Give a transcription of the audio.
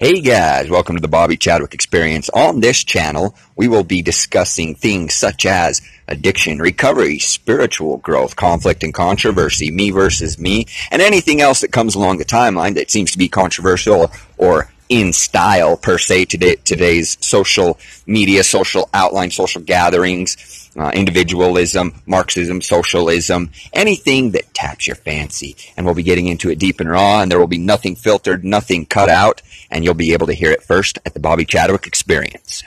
Hey guys, welcome to the Bobby Chadwick Experience. On this channel, we will be discussing things such as addiction, recovery, spiritual growth, conflict and controversy, me versus me, and anything else that comes along the timeline that seems to be controversial or in style per se today, today's social media, social outline, social gatherings, uh, individualism, Marxism, socialism, anything that taps your fancy. And we'll be getting into it deep and raw, and there will be nothing filtered, nothing cut out and you'll be able to hear it first at the Bobby Chadwick Experience.